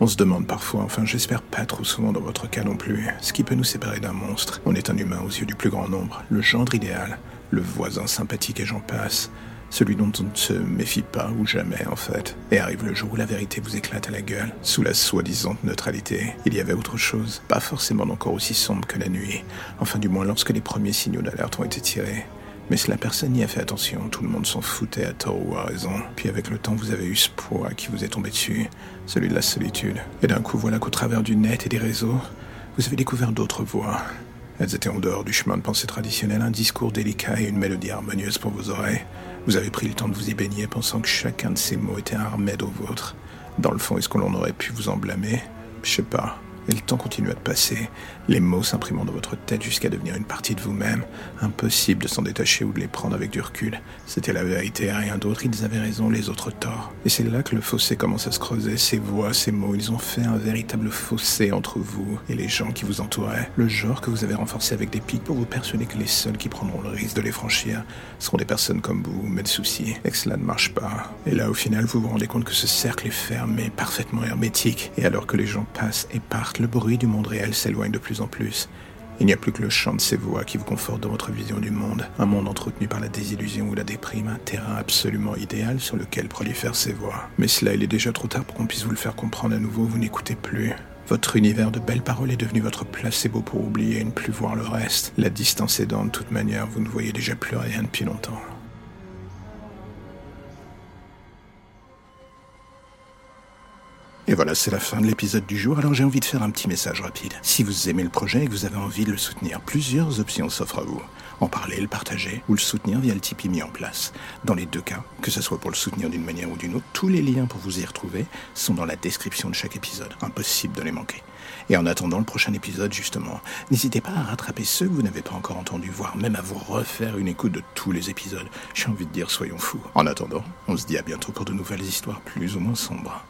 On se demande parfois, enfin j'espère pas trop souvent dans votre cas non plus, ce qui peut nous séparer d'un monstre. On est un humain aux yeux du plus grand nombre, le gendre idéal, le voisin sympathique et j'en passe, celui dont on ne se méfie pas ou jamais en fait. Et arrive le jour où la vérité vous éclate à la gueule, sous la soi-disant neutralité. Il y avait autre chose, pas forcément encore aussi sombre que la nuit, enfin du moins lorsque les premiers signaux d'alerte ont été tirés. Mais cela personne n'y a fait attention, tout le monde s'en foutait à tort ou à raison. Puis avec le temps, vous avez eu ce poids qui vous est tombé dessus, celui de la solitude. Et d'un coup, voilà qu'au travers du net et des réseaux, vous avez découvert d'autres voix. Elles étaient en dehors du chemin de pensée traditionnel, un discours délicat et une mélodie harmonieuse pour vos oreilles. Vous avez pris le temps de vous y baigner, pensant que chacun de ces mots était un remède au vôtre. Dans le fond, est-ce qu'on aurait pu vous en blâmer? Je sais pas. Et le temps continue à passer, les mots s'imprimant dans votre tête jusqu'à devenir une partie de vous-même. Impossible de s'en détacher ou de les prendre avec du recul. C'était la vérité, rien d'autre. Ils avaient raison, les autres tort. Et c'est là que le fossé commence à se creuser. Ces voix, ces mots, ils ont fait un véritable fossé entre vous et les gens qui vous entouraient. Le genre que vous avez renforcé avec des pics pour vous persuader que les seuls qui prendront le risque de les franchir seront des personnes comme vous. Mais le souci est que cela ne marche pas. Et là, au final, vous vous rendez compte que ce cercle est fermé, parfaitement hermétique. Et alors que les gens passent et partent, le bruit du monde réel s'éloigne de plus en plus. Il n'y a plus que le chant de ces voix qui vous conforte dans votre vision du monde, un monde entretenu par la désillusion ou la déprime, un terrain absolument idéal sur lequel prolifèrent ces voix. Mais cela, il est déjà trop tard pour qu'on puisse vous le faire comprendre à nouveau, vous n'écoutez plus. Votre univers de belles paroles est devenu votre placebo pour oublier et ne plus voir le reste. La distance aidant, de toute manière, vous ne voyez déjà plus rien depuis longtemps. Et voilà, c'est la fin de l'épisode du jour, alors j'ai envie de faire un petit message rapide. Si vous aimez le projet et que vous avez envie de le soutenir, plusieurs options s'offrent à vous. En parler, le partager ou le soutenir via le Tipeee mis en place. Dans les deux cas, que ce soit pour le soutenir d'une manière ou d'une autre, tous les liens pour vous y retrouver sont dans la description de chaque épisode. Impossible de les manquer. Et en attendant le prochain épisode, justement, n'hésitez pas à rattraper ceux que vous n'avez pas encore entendus, voire même à vous refaire une écoute de tous les épisodes. J'ai envie de dire, soyons fous. En attendant, on se dit à bientôt pour de nouvelles histoires plus ou moins sombres.